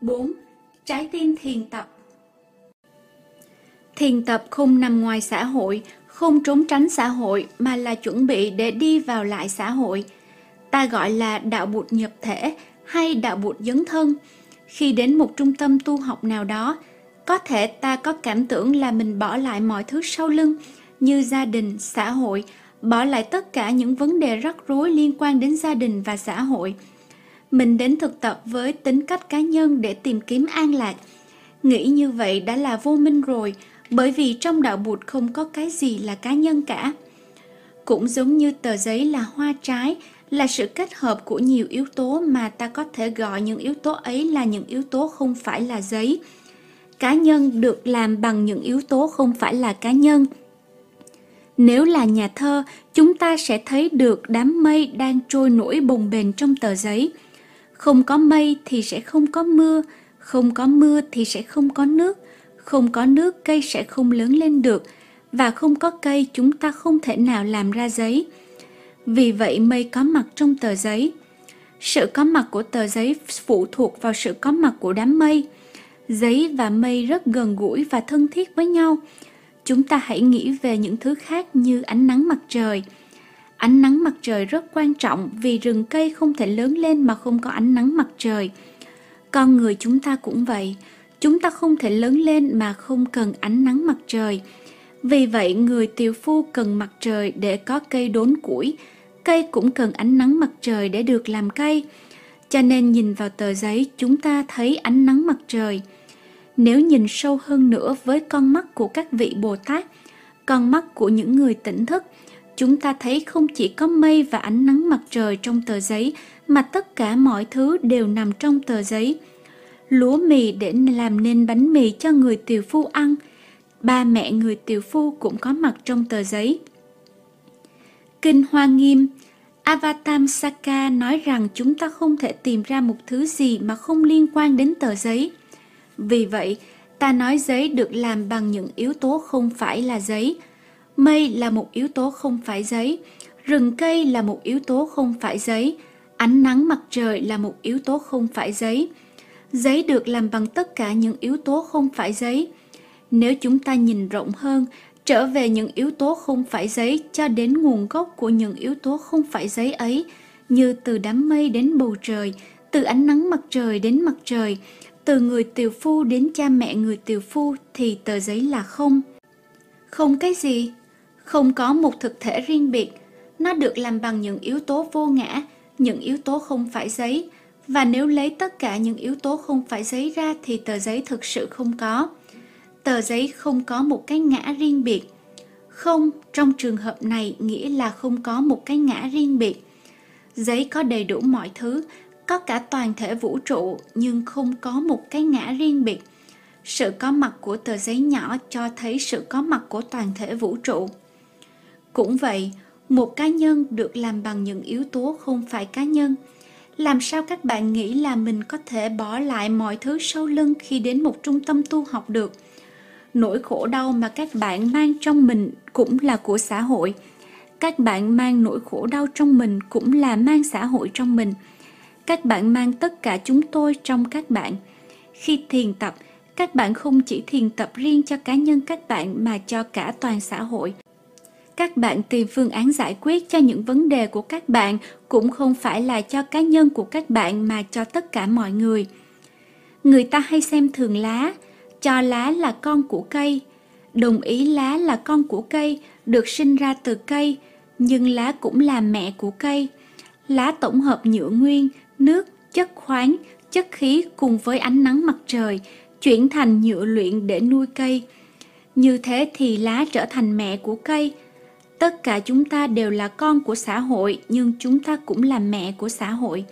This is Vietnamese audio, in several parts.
4. Trái tim thiền tập Thiền tập không nằm ngoài xã hội, không trốn tránh xã hội mà là chuẩn bị để đi vào lại xã hội. Ta gọi là đạo bụt nhập thể hay đạo bụt dấn thân. Khi đến một trung tâm tu học nào đó, có thể ta có cảm tưởng là mình bỏ lại mọi thứ sau lưng như gia đình, xã hội, bỏ lại tất cả những vấn đề rắc rối liên quan đến gia đình và xã hội. Mình đến thực tập với tính cách cá nhân để tìm kiếm an lạc. Nghĩ như vậy đã là vô minh rồi, bởi vì trong đạo bụt không có cái gì là cá nhân cả. Cũng giống như tờ giấy là hoa trái, là sự kết hợp của nhiều yếu tố mà ta có thể gọi những yếu tố ấy là những yếu tố không phải là giấy. Cá nhân được làm bằng những yếu tố không phải là cá nhân. Nếu là nhà thơ, chúng ta sẽ thấy được đám mây đang trôi nổi bồng bềnh trong tờ giấy. Không có mây thì sẽ không có mưa, không có mưa thì sẽ không có nước, không có nước cây sẽ không lớn lên được, và không có cây chúng ta không thể nào làm ra giấy. Vì vậy mây có mặt trong tờ giấy. Sự có mặt của tờ giấy phụ thuộc vào sự có mặt của đám mây. Giấy và mây rất gần gũi và thân thiết với nhau. Chúng ta hãy nghĩ về những thứ khác như ánh nắng mặt trời. Ánh nắng mặt trời rất quan trọng vì rừng cây không thể lớn lên mà không có ánh nắng mặt trời. Con người chúng ta cũng vậy, chúng ta không thể lớn lên mà không cần ánh nắng mặt trời. Vì vậy người tiều phu cần mặt trời để có cây đốn củi, cây cũng cần ánh nắng mặt trời để được làm cây. Cho nên nhìn vào tờ giấy chúng ta thấy ánh nắng mặt trời. Nếu nhìn sâu hơn nữa với con mắt của các vị Bồ Tát, con mắt của những người tỉnh thức, chúng ta thấy không chỉ có mây và ánh nắng mặt trời trong tờ giấy mà tất cả mọi thứ đều nằm trong tờ giấy. Lúa mì để làm nên bánh mì cho người tiều phu ăn, ba mẹ người tiều phu cũng có mặt trong tờ giấy. Kinh Hoa Nghiêm Avatamsaka nói rằng chúng ta không thể tìm ra một thứ gì mà không liên quan đến tờ giấy. Vì vậy, ta nói giấy được làm bằng những yếu tố không phải là giấy. Mây là một yếu tố không phải giấy, rừng cây là một yếu tố không phải giấy, ánh nắng mặt trời là một yếu tố không phải giấy. Giấy được làm bằng tất cả những yếu tố không phải giấy. Nếu chúng ta nhìn rộng hơn, trở về những yếu tố không phải giấy cho đến nguồn gốc của những yếu tố không phải giấy ấy, như từ đám mây đến bầu trời, từ ánh nắng mặt trời đến mặt trời, từ người tiều phu đến cha mẹ người tiều phu thì tờ giấy là không. Không cái gì? Không có một thực thể riêng biệt. Nó được làm bằng những yếu tố vô ngã, những yếu tố không phải giấy. Và nếu lấy tất cả những yếu tố không phải giấy ra thì tờ giấy thực sự không có. Tờ giấy không có một cái ngã riêng biệt. Không, trong trường hợp này nghĩa là không có một cái ngã riêng biệt. Giấy có đầy đủ mọi thứ, có cả toàn thể vũ trụ nhưng không có một cái ngã riêng biệt. Sự có mặt của tờ giấy nhỏ cho thấy sự có mặt của toàn thể vũ trụ. Cũng vậy, một cá nhân được làm bằng những yếu tố không phải cá nhân. Làm sao các bạn nghĩ là mình có thể bỏ lại mọi thứ sau lưng khi đến một trung tâm tu học được? Nỗi khổ đau mà các bạn mang trong mình cũng là của xã hội. Các bạn mang nỗi khổ đau trong mình cũng là mang xã hội trong mình các bạn mang tất cả chúng tôi trong các bạn khi thiền tập các bạn không chỉ thiền tập riêng cho cá nhân các bạn mà cho cả toàn xã hội các bạn tìm phương án giải quyết cho những vấn đề của các bạn cũng không phải là cho cá nhân của các bạn mà cho tất cả mọi người người ta hay xem thường lá cho lá là con của cây đồng ý lá là con của cây được sinh ra từ cây nhưng lá cũng là mẹ của cây lá tổng hợp nhựa nguyên nước, chất khoáng, chất khí cùng với ánh nắng mặt trời chuyển thành nhựa luyện để nuôi cây. Như thế thì lá trở thành mẹ của cây. Tất cả chúng ta đều là con của xã hội, nhưng chúng ta cũng là mẹ của xã hội.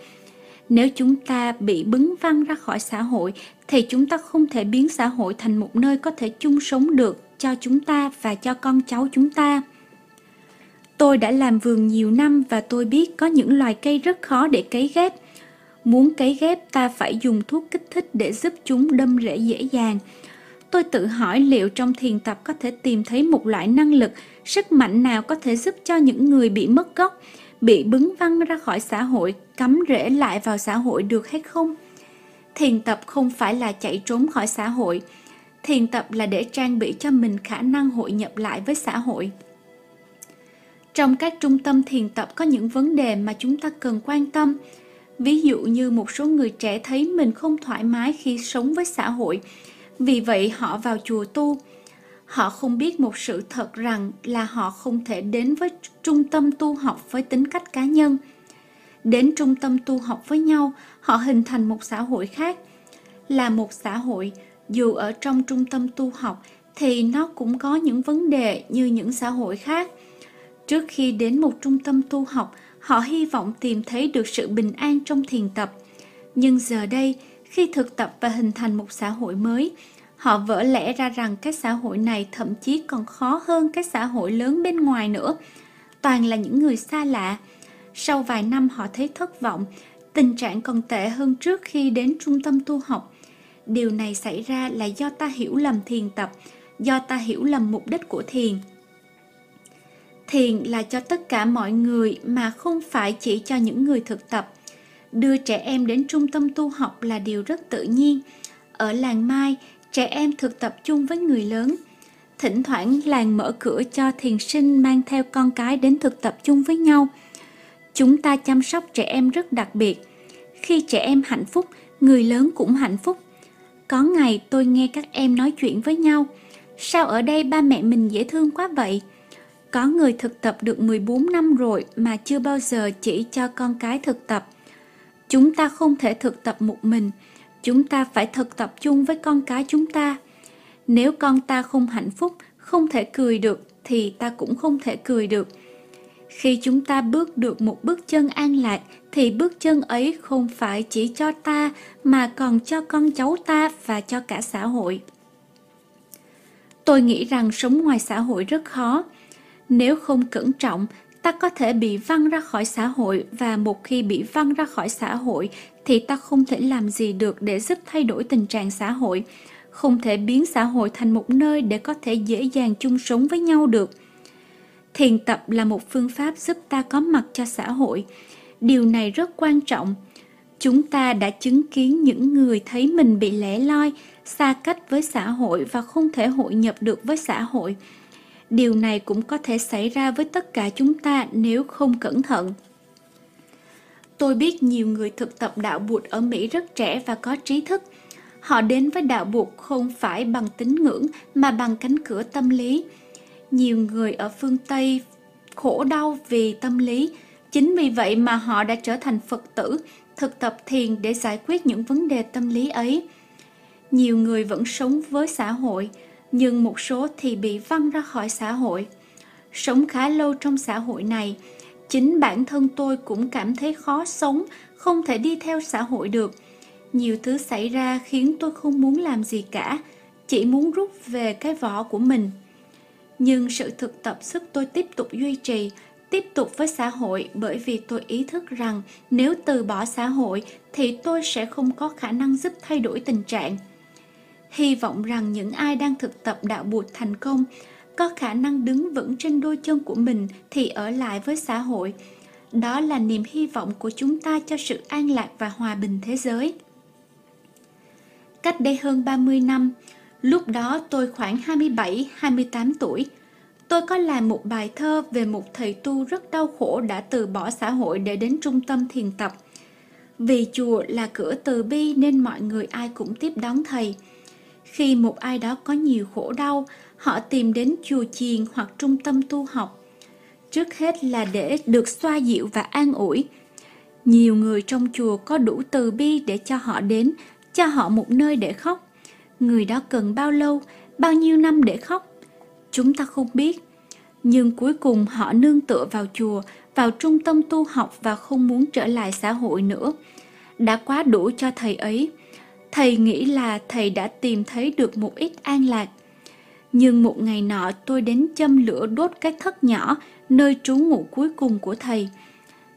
Nếu chúng ta bị bứng văng ra khỏi xã hội, thì chúng ta không thể biến xã hội thành một nơi có thể chung sống được cho chúng ta và cho con cháu chúng ta. Tôi đã làm vườn nhiều năm và tôi biết có những loài cây rất khó để cấy ghép Muốn cấy ghép, ta phải dùng thuốc kích thích để giúp chúng đâm rễ dễ dàng. Tôi tự hỏi liệu trong thiền tập có thể tìm thấy một loại năng lực, sức mạnh nào có thể giúp cho những người bị mất gốc, bị bứng văng ra khỏi xã hội, cắm rễ lại vào xã hội được hay không? Thiền tập không phải là chạy trốn khỏi xã hội. Thiền tập là để trang bị cho mình khả năng hội nhập lại với xã hội. Trong các trung tâm thiền tập có những vấn đề mà chúng ta cần quan tâm. Ví dụ như một số người trẻ thấy mình không thoải mái khi sống với xã hội, vì vậy họ vào chùa tu. Họ không biết một sự thật rằng là họ không thể đến với trung tâm tu học với tính cách cá nhân. Đến trung tâm tu học với nhau, họ hình thành một xã hội khác. Là một xã hội, dù ở trong trung tâm tu học thì nó cũng có những vấn đề như những xã hội khác Trước khi đến một trung tâm tu học, họ hy vọng tìm thấy được sự bình an trong thiền tập. Nhưng giờ đây, khi thực tập và hình thành một xã hội mới, họ vỡ lẽ ra rằng cái xã hội này thậm chí còn khó hơn cái xã hội lớn bên ngoài nữa. Toàn là những người xa lạ. Sau vài năm họ thấy thất vọng, tình trạng còn tệ hơn trước khi đến trung tâm tu học. Điều này xảy ra là do ta hiểu lầm thiền tập, do ta hiểu lầm mục đích của thiền thiền là cho tất cả mọi người mà không phải chỉ cho những người thực tập đưa trẻ em đến trung tâm tu học là điều rất tự nhiên. Ở làng mai, trẻ em thực tập chung với người lớn. Thỉnh thoảng, làng mở cửa cho thiền sinh mang theo con cái đến thực tập chung với nhau. Chúng ta chăm sóc trẻ em rất đặc biệt. Khi trẻ em hạnh phúc, người lớn cũng hạnh phúc. Có ngày tôi nghe các em nói chuyện với nhau, sao ở đây ba mẹ mình dễ thương quá vậy? Có người thực tập được 14 năm rồi mà chưa bao giờ chỉ cho con cái thực tập. Chúng ta không thể thực tập một mình, chúng ta phải thực tập chung với con cái chúng ta. Nếu con ta không hạnh phúc, không thể cười được thì ta cũng không thể cười được. Khi chúng ta bước được một bước chân an lạc thì bước chân ấy không phải chỉ cho ta mà còn cho con cháu ta và cho cả xã hội. Tôi nghĩ rằng sống ngoài xã hội rất khó nếu không cẩn trọng, ta có thể bị văng ra khỏi xã hội và một khi bị văng ra khỏi xã hội thì ta không thể làm gì được để giúp thay đổi tình trạng xã hội, không thể biến xã hội thành một nơi để có thể dễ dàng chung sống với nhau được. Thiền tập là một phương pháp giúp ta có mặt cho xã hội. Điều này rất quan trọng. Chúng ta đã chứng kiến những người thấy mình bị lẻ loi, xa cách với xã hội và không thể hội nhập được với xã hội điều này cũng có thể xảy ra với tất cả chúng ta nếu không cẩn thận. Tôi biết nhiều người thực tập đạo bụt ở mỹ rất trẻ và có trí thức. Họ đến với đạo bụt không phải bằng tín ngưỡng, mà bằng cánh cửa tâm lý. Nhiều người ở phương tây khổ đau vì tâm lý. Chính vì vậy mà họ đã trở thành phật tử, thực tập thiền để giải quyết những vấn đề tâm lý ấy. Nhiều người vẫn sống với xã hội nhưng một số thì bị văng ra khỏi xã hội. Sống khá lâu trong xã hội này, chính bản thân tôi cũng cảm thấy khó sống, không thể đi theo xã hội được. Nhiều thứ xảy ra khiến tôi không muốn làm gì cả, chỉ muốn rút về cái vỏ của mình. Nhưng sự thực tập sức tôi tiếp tục duy trì, tiếp tục với xã hội bởi vì tôi ý thức rằng nếu từ bỏ xã hội thì tôi sẽ không có khả năng giúp thay đổi tình trạng hy vọng rằng những ai đang thực tập đạo bụt thành công có khả năng đứng vững trên đôi chân của mình thì ở lại với xã hội. Đó là niềm hy vọng của chúng ta cho sự an lạc và hòa bình thế giới. Cách đây hơn 30 năm, lúc đó tôi khoảng 27-28 tuổi, tôi có làm một bài thơ về một thầy tu rất đau khổ đã từ bỏ xã hội để đến trung tâm thiền tập. Vì chùa là cửa từ bi nên mọi người ai cũng tiếp đón thầy – khi một ai đó có nhiều khổ đau, họ tìm đến chùa chiền hoặc trung tâm tu học. Trước hết là để được xoa dịu và an ủi. Nhiều người trong chùa có đủ từ bi để cho họ đến, cho họ một nơi để khóc. Người đó cần bao lâu, bao nhiêu năm để khóc? Chúng ta không biết. Nhưng cuối cùng họ nương tựa vào chùa, vào trung tâm tu học và không muốn trở lại xã hội nữa. Đã quá đủ cho thầy ấy thầy nghĩ là thầy đã tìm thấy được một ít an lạc. Nhưng một ngày nọ tôi đến châm lửa đốt cái thất nhỏ, nơi trú ngụ cuối cùng của thầy.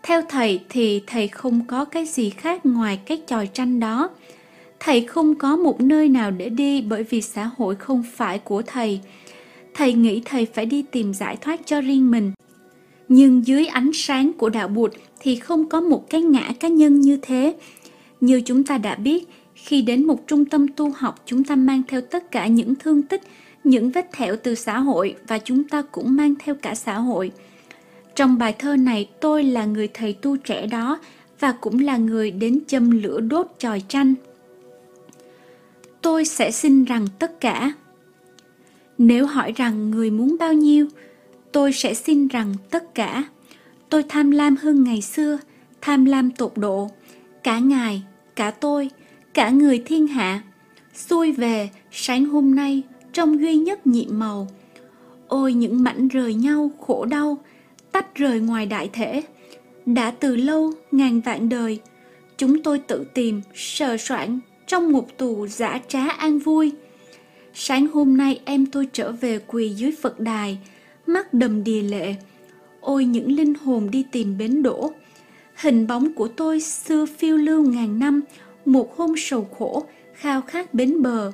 Theo thầy thì thầy không có cái gì khác ngoài cái chòi tranh đó. Thầy không có một nơi nào để đi bởi vì xã hội không phải của thầy. Thầy nghĩ thầy phải đi tìm giải thoát cho riêng mình. Nhưng dưới ánh sáng của đạo bụt thì không có một cái ngã cá nhân như thế. Như chúng ta đã biết khi đến một trung tâm tu học, chúng ta mang theo tất cả những thương tích, những vết thẹo từ xã hội và chúng ta cũng mang theo cả xã hội. Trong bài thơ này, tôi là người thầy tu trẻ đó và cũng là người đến châm lửa đốt tròi tranh. Tôi sẽ xin rằng tất cả. Nếu hỏi rằng người muốn bao nhiêu, tôi sẽ xin rằng tất cả. Tôi tham lam hơn ngày xưa, tham lam tột độ. Cả ngài, cả tôi, cả người thiên hạ. Xuôi về, sáng hôm nay, trong duy nhất nhiệm màu. Ôi những mảnh rời nhau khổ đau, tách rời ngoài đại thể. Đã từ lâu, ngàn vạn đời, chúng tôi tự tìm, sờ soạn trong ngục tù giả trá an vui. Sáng hôm nay em tôi trở về quỳ dưới Phật đài, mắt đầm đìa lệ. Ôi những linh hồn đi tìm bến đỗ. Hình bóng của tôi xưa phiêu lưu ngàn năm, một hôm sầu khổ, khao khát bến bờ.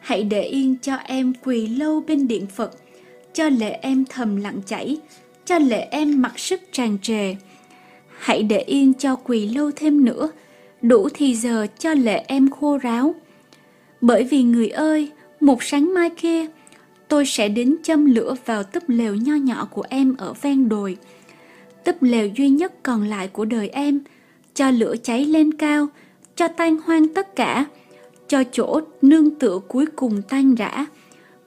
Hãy để yên cho em quỳ lâu bên điện Phật, cho lệ em thầm lặng chảy, cho lệ em mặc sức tràn trề. Hãy để yên cho quỳ lâu thêm nữa, đủ thì giờ cho lệ em khô ráo. Bởi vì người ơi, một sáng mai kia, tôi sẽ đến châm lửa vào túp lều nho nhỏ của em ở ven đồi. Túp lều duy nhất còn lại của đời em, cho lửa cháy lên cao, cho tan hoang tất cả, cho chỗ nương tựa cuối cùng tan rã,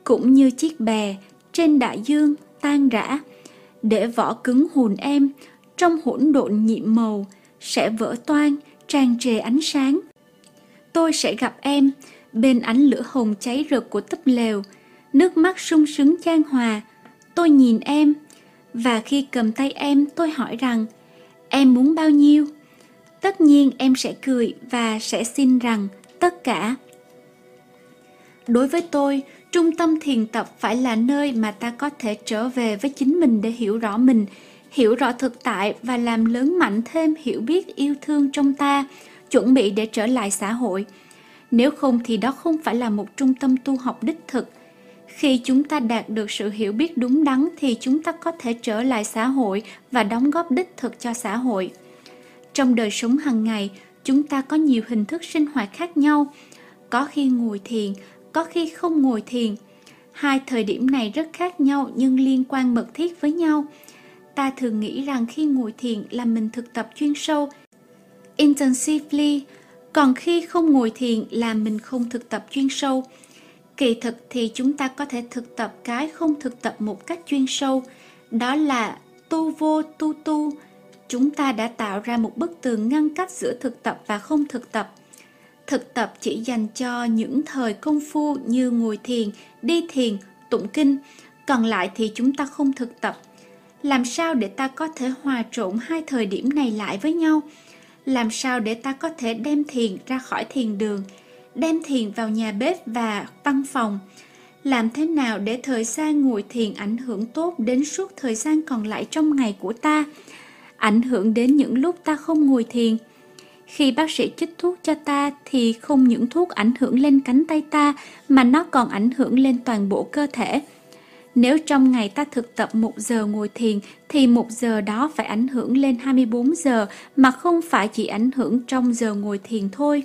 cũng như chiếc bè trên đại dương tan rã, để vỏ cứng hồn em trong hỗn độn nhiệm màu sẽ vỡ toan tràn trề ánh sáng. Tôi sẽ gặp em bên ánh lửa hồng cháy rực của túp lều, nước mắt sung sướng chan hòa. Tôi nhìn em, và khi cầm tay em tôi hỏi rằng, em muốn bao nhiêu? Tất nhiên em sẽ cười và sẽ xin rằng tất cả. Đối với tôi, trung tâm thiền tập phải là nơi mà ta có thể trở về với chính mình để hiểu rõ mình, hiểu rõ thực tại và làm lớn mạnh thêm hiểu biết yêu thương trong ta, chuẩn bị để trở lại xã hội. Nếu không thì đó không phải là một trung tâm tu học đích thực. Khi chúng ta đạt được sự hiểu biết đúng đắn thì chúng ta có thể trở lại xã hội và đóng góp đích thực cho xã hội. Trong đời sống hàng ngày, chúng ta có nhiều hình thức sinh hoạt khác nhau. Có khi ngồi thiền, có khi không ngồi thiền. Hai thời điểm này rất khác nhau nhưng liên quan mật thiết với nhau. Ta thường nghĩ rằng khi ngồi thiền là mình thực tập chuyên sâu, intensively, còn khi không ngồi thiền là mình không thực tập chuyên sâu. Kỳ thực thì chúng ta có thể thực tập cái không thực tập một cách chuyên sâu, đó là tu vô tu tu. Chúng ta đã tạo ra một bức tường ngăn cách giữa thực tập và không thực tập thực tập chỉ dành cho những thời công phu như ngồi thiền, đi thiền, tụng kinh, còn lại thì chúng ta không thực tập. Làm sao để ta có thể hòa trộn hai thời điểm này lại với nhau? Làm sao để ta có thể đem thiền ra khỏi thiền đường, đem thiền vào nhà bếp và văn phòng? Làm thế nào để thời gian ngồi thiền ảnh hưởng tốt đến suốt thời gian còn lại trong ngày của ta? Ảnh hưởng đến những lúc ta không ngồi thiền? Khi bác sĩ chích thuốc cho ta thì không những thuốc ảnh hưởng lên cánh tay ta mà nó còn ảnh hưởng lên toàn bộ cơ thể. Nếu trong ngày ta thực tập một giờ ngồi thiền thì một giờ đó phải ảnh hưởng lên 24 giờ mà không phải chỉ ảnh hưởng trong giờ ngồi thiền thôi.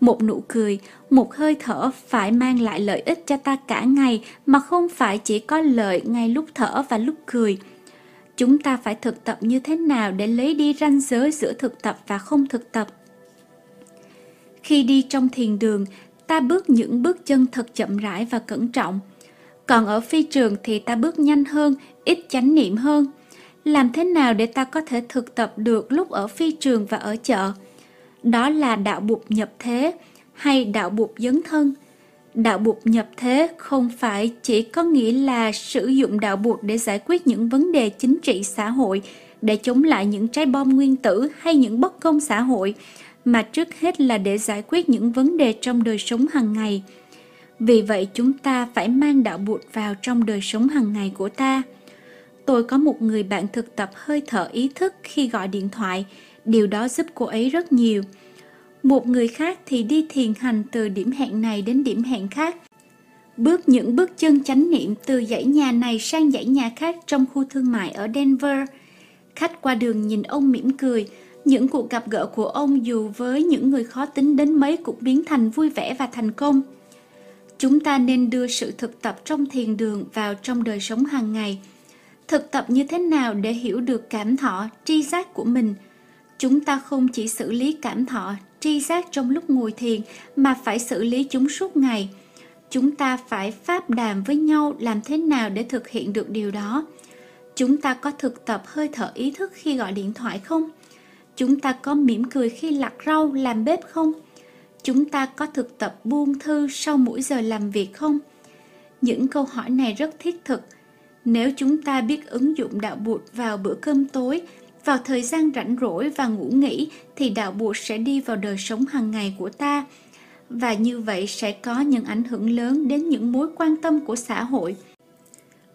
Một nụ cười, một hơi thở phải mang lại lợi ích cho ta cả ngày mà không phải chỉ có lợi ngay lúc thở và lúc cười chúng ta phải thực tập như thế nào để lấy đi ranh giới giữa thực tập và không thực tập? Khi đi trong thiền đường, ta bước những bước chân thật chậm rãi và cẩn trọng. Còn ở phi trường thì ta bước nhanh hơn, ít chánh niệm hơn. Làm thế nào để ta có thể thực tập được lúc ở phi trường và ở chợ? Đó là đạo bụt nhập thế hay đạo bụt dấn thân đạo bụt nhập thế không phải chỉ có nghĩa là sử dụng đạo bụt để giải quyết những vấn đề chính trị xã hội, để chống lại những trái bom nguyên tử hay những bất công xã hội, mà trước hết là để giải quyết những vấn đề trong đời sống hàng ngày. Vì vậy chúng ta phải mang đạo bụt vào trong đời sống hàng ngày của ta. Tôi có một người bạn thực tập hơi thở ý thức khi gọi điện thoại, điều đó giúp cô ấy rất nhiều một người khác thì đi thiền hành từ điểm hẹn này đến điểm hẹn khác. Bước những bước chân chánh niệm từ dãy nhà này sang dãy nhà khác trong khu thương mại ở Denver. Khách qua đường nhìn ông mỉm cười, Những cuộc gặp gỡ của ông dù với những người khó tính đến mấy cũng biến thành vui vẻ và thành công. Chúng ta nên đưa sự thực tập trong thiền đường vào trong đời sống hàng ngày. Thực tập như thế nào để hiểu được cảm thọ, tri giác của mình? Chúng ta không chỉ xử lý cảm thọ, tri giác trong lúc ngồi thiền mà phải xử lý chúng suốt ngày. Chúng ta phải pháp đàm với nhau làm thế nào để thực hiện được điều đó. Chúng ta có thực tập hơi thở ý thức khi gọi điện thoại không? Chúng ta có mỉm cười khi lặt rau, làm bếp không? Chúng ta có thực tập buông thư sau mỗi giờ làm việc không? Những câu hỏi này rất thiết thực. Nếu chúng ta biết ứng dụng đạo bụt vào bữa cơm tối, vào thời gian rảnh rỗi và ngủ nghỉ thì đạo bụt sẽ đi vào đời sống hàng ngày của ta. Và như vậy sẽ có những ảnh hưởng lớn đến những mối quan tâm của xã hội.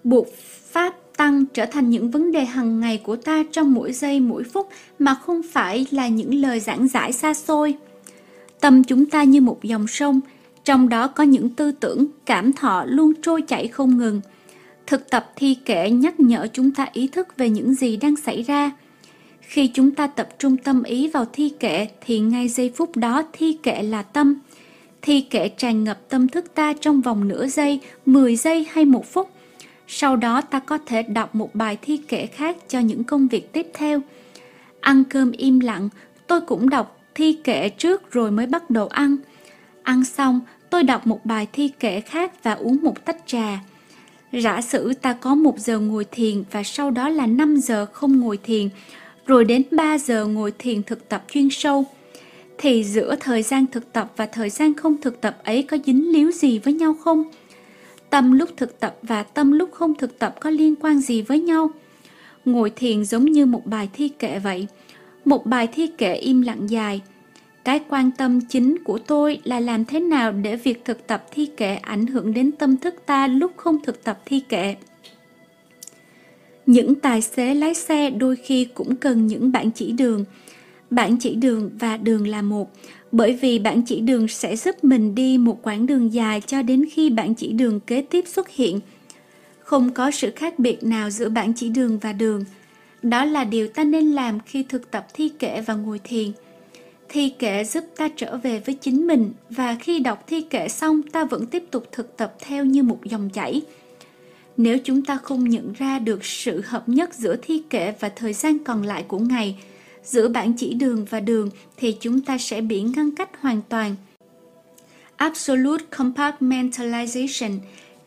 Buộc pháp tăng trở thành những vấn đề hàng ngày của ta trong mỗi giây, mỗi phút mà không phải là những lời giảng giải xa xôi. Tâm chúng ta như một dòng sông, trong đó có những tư tưởng, cảm thọ luôn trôi chảy không ngừng. Thực tập thi kệ nhắc nhở chúng ta ý thức về những gì đang xảy ra khi chúng ta tập trung tâm ý vào thi kệ thì ngay giây phút đó thi kệ là tâm thi kệ tràn ngập tâm thức ta trong vòng nửa giây, 10 giây hay một phút sau đó ta có thể đọc một bài thi kệ khác cho những công việc tiếp theo. Ăn cơm im lặng, tôi cũng đọc thi kệ trước rồi mới bắt đầu ăn. Ăn xong, tôi đọc một bài thi kệ khác và uống một tách trà. Giả sử ta có một giờ ngồi thiền và sau đó là 5 giờ không ngồi thiền, rồi đến 3 giờ ngồi thiền thực tập chuyên sâu. Thì giữa thời gian thực tập và thời gian không thực tập ấy có dính líu gì với nhau không? tâm lúc thực tập và tâm lúc không thực tập có liên quan gì với nhau ngồi thiền giống như một bài thi kệ vậy một bài thi kệ im lặng dài cái quan tâm chính của tôi là làm thế nào để việc thực tập thi kệ ảnh hưởng đến tâm thức ta lúc không thực tập thi kệ những tài xế lái xe đôi khi cũng cần những bản chỉ đường bản chỉ đường và đường là một, bởi vì bản chỉ đường sẽ giúp mình đi một quãng đường dài cho đến khi bản chỉ đường kế tiếp xuất hiện. Không có sự khác biệt nào giữa bản chỉ đường và đường. Đó là điều ta nên làm khi thực tập thi kệ và ngồi thiền. Thi kệ giúp ta trở về với chính mình và khi đọc thi kệ xong, ta vẫn tiếp tục thực tập theo như một dòng chảy. Nếu chúng ta không nhận ra được sự hợp nhất giữa thi kệ và thời gian còn lại của ngày – giữa bản chỉ đường và đường thì chúng ta sẽ bị ngăn cách hoàn toàn. Absolute compartmentalization,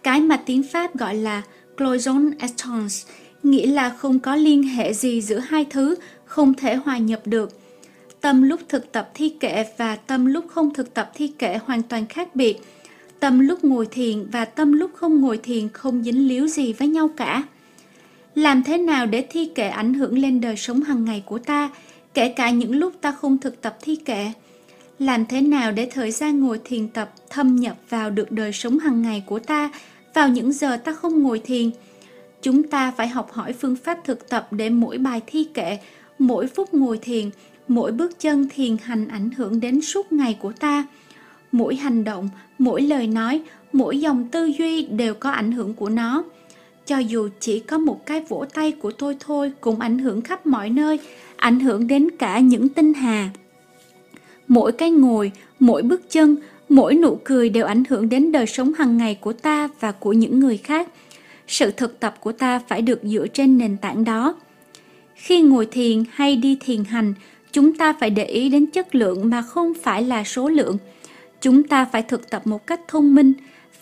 cái mà tiếng Pháp gọi là cloison étanche, nghĩa là không có liên hệ gì giữa hai thứ, không thể hòa nhập được. Tâm lúc thực tập thi kệ và tâm lúc không thực tập thi kệ hoàn toàn khác biệt. Tâm lúc ngồi thiền và tâm lúc không ngồi thiền không dính líu gì với nhau cả. Làm thế nào để thi kệ ảnh hưởng lên đời sống hàng ngày của ta, kể cả những lúc ta không thực tập thi kệ? Làm thế nào để thời gian ngồi thiền tập thâm nhập vào được đời sống hàng ngày của ta vào những giờ ta không ngồi thiền? Chúng ta phải học hỏi phương pháp thực tập để mỗi bài thi kệ, mỗi phút ngồi thiền, mỗi bước chân thiền hành ảnh hưởng đến suốt ngày của ta. Mỗi hành động, mỗi lời nói, mỗi dòng tư duy đều có ảnh hưởng của nó cho dù chỉ có một cái vỗ tay của tôi thôi cũng ảnh hưởng khắp mọi nơi, ảnh hưởng đến cả những tinh hà. Mỗi cái ngồi, mỗi bước chân, mỗi nụ cười đều ảnh hưởng đến đời sống hàng ngày của ta và của những người khác. Sự thực tập của ta phải được dựa trên nền tảng đó. Khi ngồi thiền hay đi thiền hành, chúng ta phải để ý đến chất lượng mà không phải là số lượng. Chúng ta phải thực tập một cách thông minh,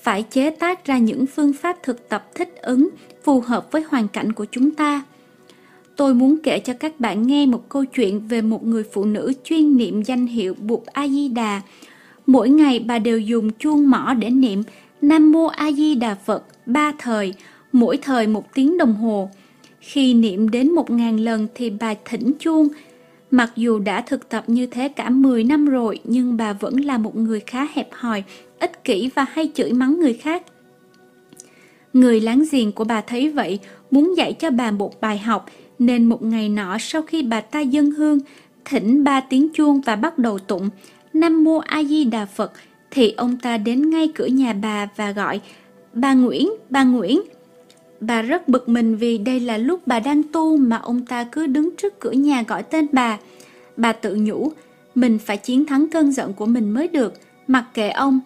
phải chế tác ra những phương pháp thực tập thích ứng phù hợp với hoàn cảnh của chúng ta tôi muốn kể cho các bạn nghe một câu chuyện về một người phụ nữ chuyên niệm danh hiệu Bụt A Di Đà. Mỗi ngày bà đều dùng chuông mỏ để niệm Nam Mô A Di Đà Phật ba thời, mỗi thời một tiếng đồng hồ. Khi niệm đến một ngàn lần thì bà thỉnh chuông. Mặc dù đã thực tập như thế cả 10 năm rồi nhưng bà vẫn là một người khá hẹp hòi, ích kỷ và hay chửi mắng người khác. Người láng giềng của bà thấy vậy, muốn dạy cho bà một bài học, nên một ngày nọ sau khi bà ta dân hương, thỉnh ba tiếng chuông và bắt đầu tụng Nam Mô A Di Đà Phật, thì ông ta đến ngay cửa nhà bà và gọi Bà Nguyễn, bà Nguyễn. Bà rất bực mình vì đây là lúc bà đang tu mà ông ta cứ đứng trước cửa nhà gọi tên bà. Bà tự nhủ, mình phải chiến thắng cơn giận của mình mới được, mặc kệ ông.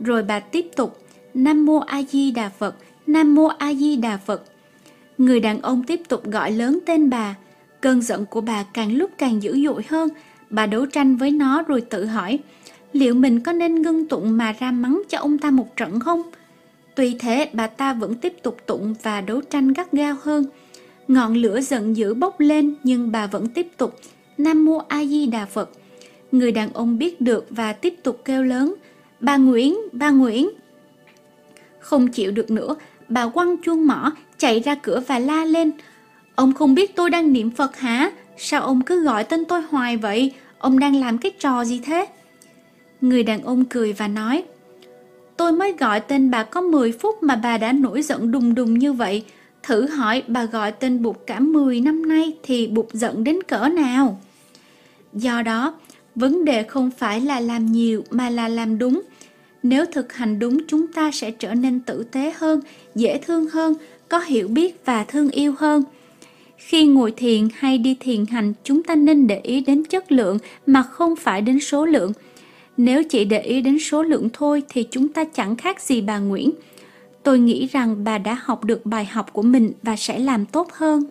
Rồi bà tiếp tục, Nam Mô A Di Đà Phật, Nam Mô A Di Đà Phật. Người đàn ông tiếp tục gọi lớn tên bà. Cơn giận của bà càng lúc càng dữ dội hơn. Bà đấu tranh với nó rồi tự hỏi, liệu mình có nên ngưng tụng mà ra mắng cho ông ta một trận không? Tuy thế, bà ta vẫn tiếp tục tụng và đấu tranh gắt gao hơn. Ngọn lửa giận dữ bốc lên nhưng bà vẫn tiếp tục Nam Mô A Di Đà Phật. Người đàn ông biết được và tiếp tục kêu lớn Bà Nguyễn, bà Nguyễn. Không chịu được nữa, bà quăng chuông mỏ, chạy ra cửa và la lên. Ông không biết tôi đang niệm Phật hả? Sao ông cứ gọi tên tôi hoài vậy? Ông đang làm cái trò gì thế? Người đàn ông cười và nói Tôi mới gọi tên bà có 10 phút mà bà đã nổi giận đùng đùng như vậy. Thử hỏi bà gọi tên Bụt cả 10 năm nay thì Bụt giận đến cỡ nào? Do đó, vấn đề không phải là làm nhiều mà là làm đúng. Nếu thực hành đúng chúng ta sẽ trở nên tử tế hơn, dễ thương hơn, có hiểu biết và thương yêu hơn. Khi ngồi thiền hay đi thiền hành, chúng ta nên để ý đến chất lượng mà không phải đến số lượng. Nếu chỉ để ý đến số lượng thôi thì chúng ta chẳng khác gì bà Nguyễn. Tôi nghĩ rằng bà đã học được bài học của mình và sẽ làm tốt hơn.